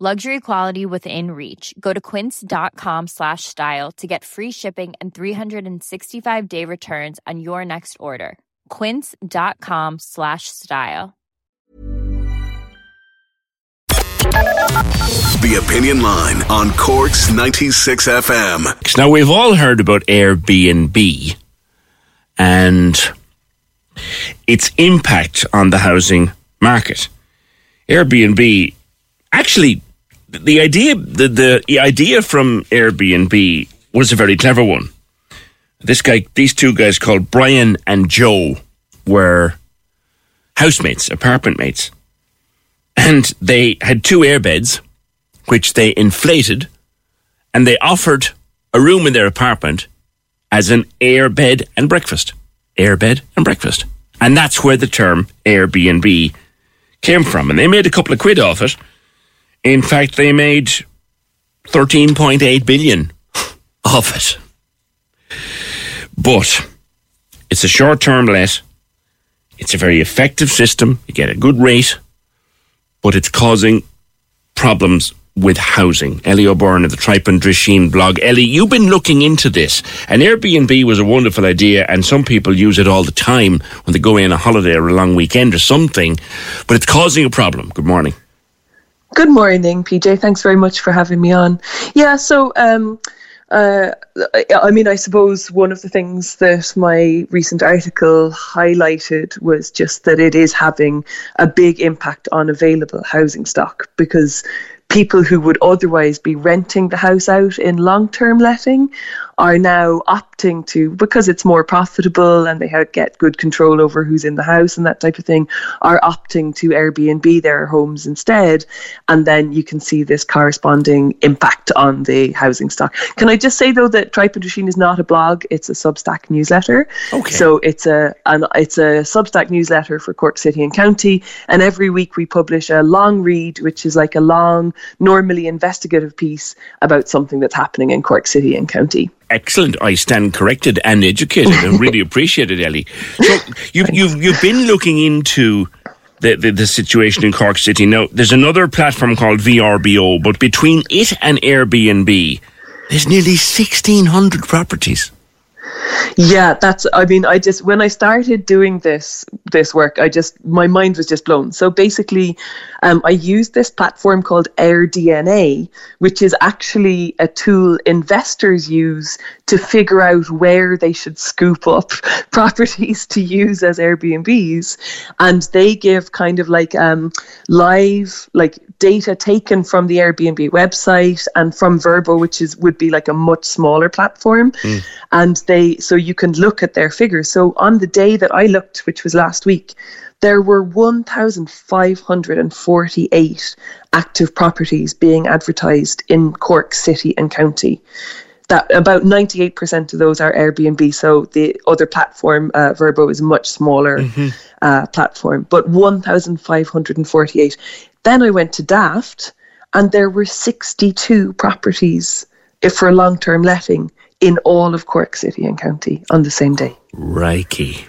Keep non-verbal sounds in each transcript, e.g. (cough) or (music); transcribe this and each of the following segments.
Luxury quality within reach. Go to quince.com slash style to get free shipping and 365 day returns on your next order. Quince.com slash style. The Opinion Line on Cork's 96 FM. Now, we've all heard about Airbnb and its impact on the housing market. Airbnb, actually, the idea, the, the idea from Airbnb was a very clever one. This guy, these two guys called Brian and Joe were housemates, apartment mates. And they had two airbeds, which they inflated, and they offered a room in their apartment as an air bed and breakfast. Air bed and breakfast. And that's where the term Airbnb came from. And they made a couple of quid off it. In fact, they made 13.8 billion of it. But it's a short term let. It's a very effective system. You get a good rate, but it's causing problems with housing. Ellie O'Byrne of the Tripe and Drisheen blog. Ellie, you've been looking into this. And Airbnb was a wonderful idea, and some people use it all the time when they go in a holiday or a long weekend or something, but it's causing a problem. Good morning. Good morning, PJ. Thanks very much for having me on. Yeah, so um, uh, I mean, I suppose one of the things that my recent article highlighted was just that it is having a big impact on available housing stock because people who would otherwise be renting the house out in long term letting are now opting to, because it's more profitable and they have, get good control over who's in the house and that type of thing, are opting to Airbnb their homes instead. And then you can see this corresponding impact on the housing stock. Can I just say though that Tripe and Drisheen is not a blog; it's a Substack newsletter. Okay. So it's a an, it's a Substack newsletter for Cork City and County, and every week we publish a long read, which is like a long, normally investigative piece about something that's happening in Cork City and County. Excellent. I stand corrected and educated and really (laughs) appreciate it, Ellie. So you've, you've, you've been looking into the, the, the situation in Cork City. Now, there's another platform called VRBO, but between it and Airbnb, There's nearly 1,600 properties. Yeah, that's. I mean, I just when I started doing this this work, I just my mind was just blown. So basically, um, I used this platform called AirDNA, which is actually a tool investors use to figure out where they should scoop up (laughs) properties to use as Airbnbs, and they give kind of like um, live like data taken from the Airbnb website and from Vrbo which is would be like a much smaller platform, mm. and they so you can look at their figures. So on the day that I looked, which was last week, there were 1,548 active properties being advertised in Cork City and County. That about 98% of those are Airbnb. So the other platform, uh, Vrbo, is a much smaller mm-hmm. uh, platform, but 1,548. Then I went to Daft, and there were 62 properties if for long term letting in all of Cork City and County on the same day. Reiki.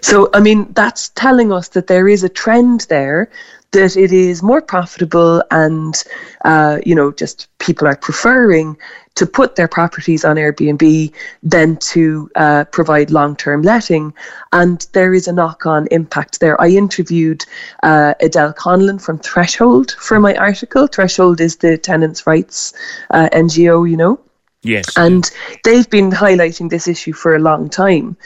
So, I mean, that's telling us that there is a trend there that it is more profitable and, uh, you know, just people are preferring to put their properties on Airbnb than to uh, provide long term letting. And there is a knock on impact there. I interviewed uh, Adele Conlon from Threshold for my article. Threshold is the tenants' rights uh, NGO, you know. Yes. And they've been highlighting this issue for a long time.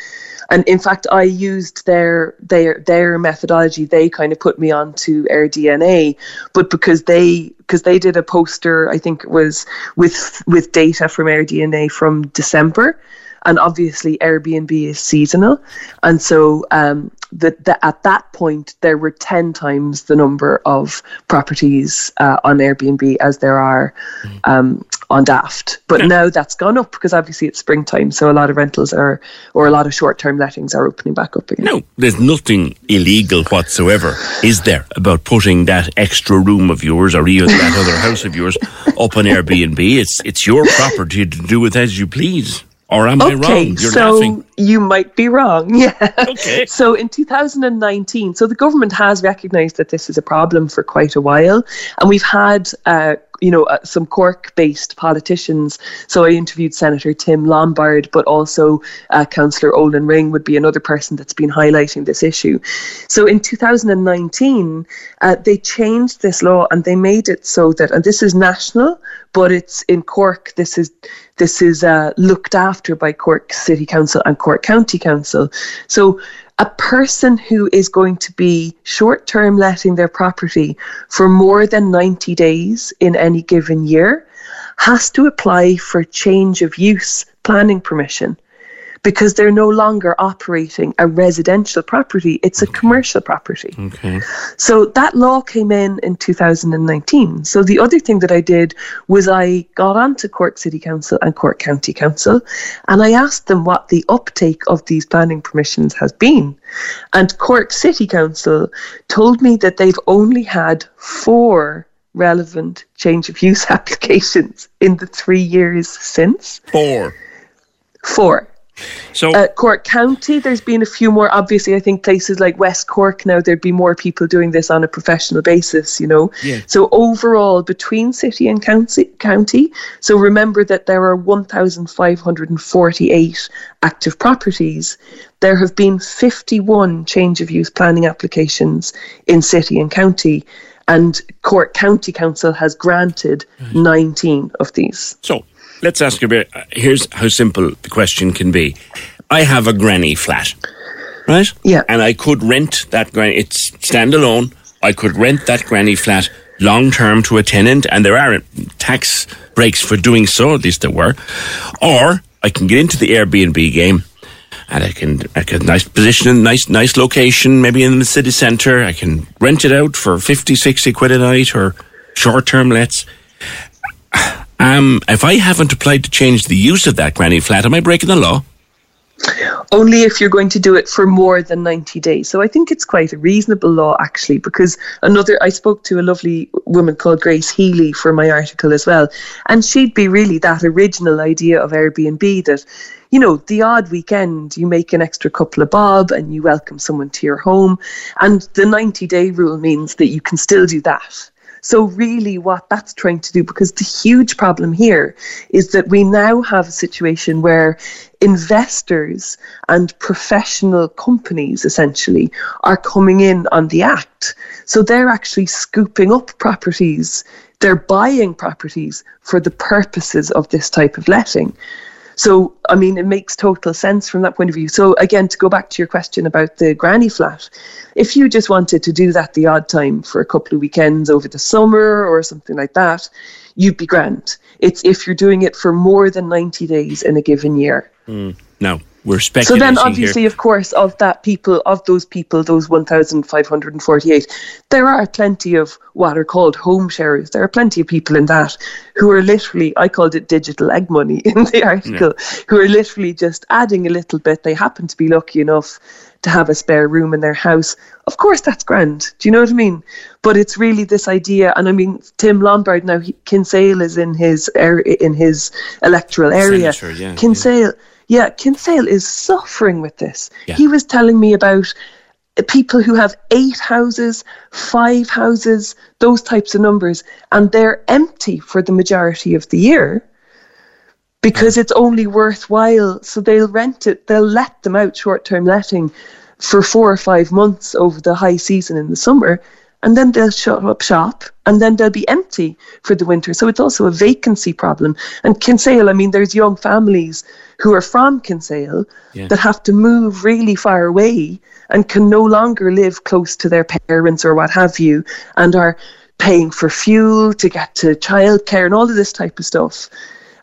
And in fact, I used their their their methodology. They kind of put me on onto AirDNA, but because they because they did a poster, I think it was with with data from AirDNA from December, and obviously Airbnb is seasonal, and so um, that at that point there were 10 times the number of properties uh, on Airbnb as there are mm. um, on Daft. But yeah. now that's gone up because obviously it's springtime, so a lot of rentals are, or a lot of short term lettings are opening back up again. No, there's nothing illegal whatsoever, is there, about putting that extra room of yours or even that other house of yours up on Airbnb? It's, it's your property to do with as you please. Or am okay, I wrong? You're so laughing. you might be wrong. (laughs) Yeah. Okay. So in 2019, so the government has recognised that this is a problem for quite a while, and we've had uh, you know, uh, some Cork-based politicians. So I interviewed Senator Tim Lombard, but also uh, Councillor Olin Ring would be another person that's been highlighting this issue. So in 2019, uh, they changed this law and they made it so that, and this is national, but it's in Cork. This is this is uh, looked after by Cork City Council and Cork County Council. So a person who is going to be short term letting their property for more than 90 days in any given year has to apply for change of use planning permission because they're no longer operating a residential property, it's a commercial property. Okay. So that law came in in 2019. So the other thing that I did was I got onto Cork City Council and Cork County Council and I asked them what the uptake of these planning permissions has been. And Cork City Council told me that they've only had four relevant change of use (laughs) applications in the three years since. Four. Four. So uh, Cork County, there's been a few more. Obviously, I think places like West Cork now there'd be more people doing this on a professional basis. You know, yeah. so overall between city and county, county. So remember that there are 1,548 active properties. There have been 51 change of use planning applications in city and county and Cork County Council has granted 19 of these. So let's ask you about uh, here's how simple the question can be. I have a granny flat, right? Yeah. And I could rent that granny, it's standalone. I could rent that granny flat long term to a tenant, and there are tax breaks for doing so, at least there were. Or I can get into the Airbnb game and I can, I can nice position, nice, nice location, maybe in the city centre. I can rent it out for 50, 60 quid a night or short term lets. Um, if I haven't applied to change the use of that granny flat, am I breaking the law? Only if you're going to do it for more than 90 days. So I think it's quite a reasonable law, actually, because another, I spoke to a lovely woman called Grace Healy for my article as well. And she'd be really that original idea of Airbnb that, you know, the odd weekend you make an extra couple of bob and you welcome someone to your home. And the 90 day rule means that you can still do that. So, really, what that's trying to do, because the huge problem here is that we now have a situation where investors and professional companies essentially are coming in on the act. So, they're actually scooping up properties, they're buying properties for the purposes of this type of letting. So, I mean, it makes total sense from that point of view. So, again, to go back to your question about the granny flat, if you just wanted to do that the odd time for a couple of weekends over the summer or something like that, you'd be grand. It's if you're doing it for more than 90 days in a given year. Mm. No, we're speculating. So then, obviously, here. of course, of that people, of those people, those 1,548, there are plenty of what are called home sharers. There are plenty of people in that who are literally, I called it digital egg money (laughs) in the article, yeah. who are literally just adding a little bit. They happen to be lucky enough to have a spare room in their house. Of course, that's grand. Do you know what I mean? But it's really this idea, and I mean, Tim Lombard now, he, Kinsale is in his area, in his electoral area. Senator, yeah, Kinsale. Yeah yeah, Kinsale is suffering with this. Yeah. He was telling me about people who have eight houses, five houses, those types of numbers, and they're empty for the majority of the year because it's only worthwhile. So they'll rent it, they'll let them out short term letting for four or five months over the high season in the summer and then they'll shut up shop and then they'll be empty for the winter. So it's also a vacancy problem. And Kinsale, I mean, there's young families who are from Kinsale Yeah. that have to move really far away and can no longer live close to their parents or what have you and are paying for fuel to get to childcare and all of this type of stuff.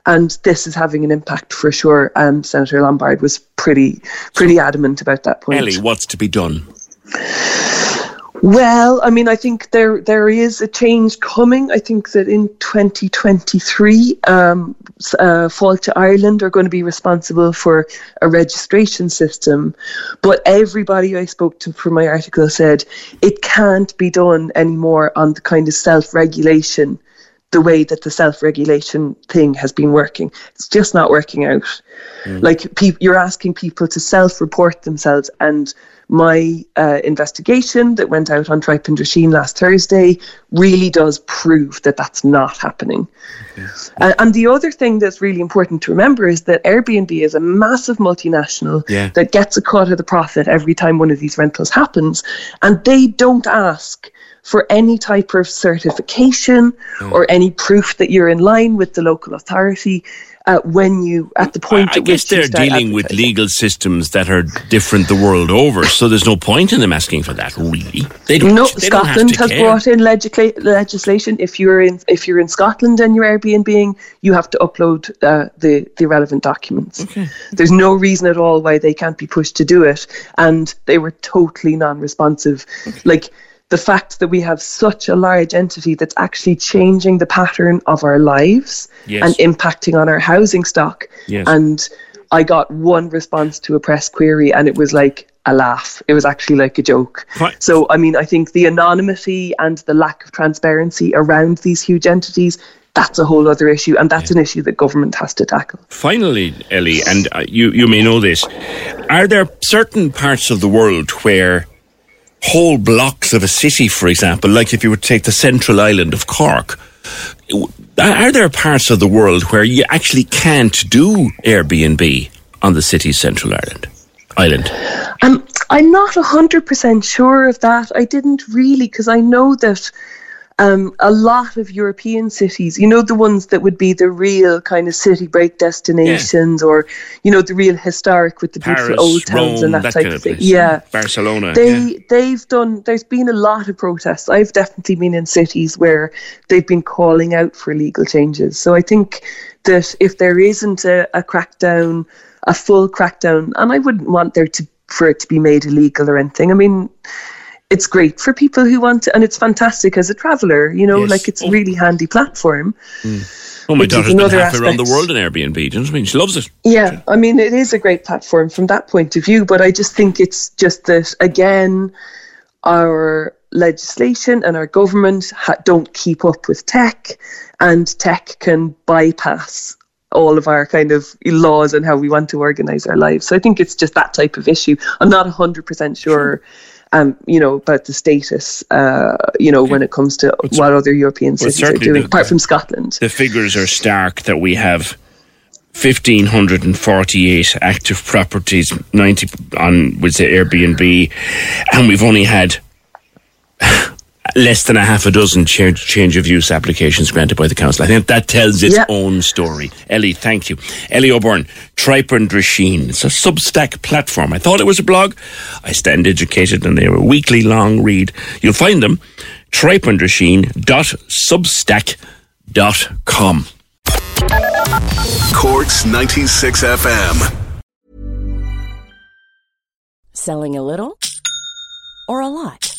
And this is having an impact for sure. Um, Senator Lombard was pretty pretty adamant about that point. Ellie, what's to be done? Well, I mean, I think there there is a change coming. I think that in 2023, um, uh, Fáilte Ireland are going to be responsible for a registration system. But everybody I spoke to for my article said it can't be done anymore on the kind of self regulation, the way that the self regulation thing has been working. It's just not working out. Like pe- you're asking people to self report themselves and my uh, investigation that went out on Tripe and Drisheen last Thursday really does prove that that's not happening. Uh, and the other thing that's really important to remember is that Airbnb is a massive multinational Yeah. that gets a cut of the profit every time one of these rentals happens. And they don't ask for any type of certification or any proof that you're in line with the local authority uh, when you, at the point I, I at guess which they're dealing with legal systems that are different the world over, so there's no point in them asking for that. Really, they don't. No, they don't Scotland to has care. brought in legisla- legislation. If you're in if you're in Scotland and you're Airbnb, you have to upload uh, the the relevant documents. There's no reason at all why they can't be pushed to do it, and they were totally non-responsive. Like the fact that we have such a large entity that's actually changing the pattern of our lives Yes. and impacting on our housing stock. Yes. And I got one response to a press query, and it was like a laugh. It was actually like a joke. Right. So, I mean, I think the anonymity and the lack of transparency around these huge entities, that's a whole other issue. And that's an issue that government has to tackle. Finally, Ellie, and uh, you, you may know this, are there certain parts of the world where whole blocks of a city, for example, like if you would take the central island of Cork, are there parts of the world where you actually can't do Airbnb on the city's central Ireland? Island. Um, I'm not 100% sure of that. I didn't really, because I know that um, a lot of European cities, you know, the ones that would be the real kind of city break destinations or, you know, the real historic with the beautiful old towns Rome, and that, that type kind of of thing. place. Yeah. Barcelona. They yeah. they've done. There's been a lot of protests. I've definitely been in cities where they've been calling out for legal changes. So I think that if there isn't a, a crackdown, a full crackdown, and I wouldn't want there to for it to be made illegal or anything. I mean. It's great for people who want to, and it's fantastic as a traveller. You know, Yes. like it's a Oh. really handy platform. Oh, my which is daughter's been another half around the world in Airbnb. Do you know what I mean? She loves it. Yeah, I mean, it is a great platform from that point of view, but I just think it's just that, again, our legislation and our government ha- don't keep up with tech, and tech can bypass all of our kind of laws and how we want to organize our lives. So I think it's just that type of issue. I'm not 100% sure um, you know, about the status, uh, you know, when it comes to what other European cities are doing, the- apart from Scotland. The figures are stark that we have 1,548 active properties, 90 on, with say, Airbnb, and we've only had less than a half a dozen change, change of use applications granted by the council. I think that tells its Yeah. own story. Ellie, thank you. Ellie O'Byrne, Tripe and Drisheen. It's a Substack platform. I thought it was a blog. I stand educated and they're a weekly long read. You'll find them tripeandrasheen.substack.com. Cork's 96 FM. Selling a little or a lot?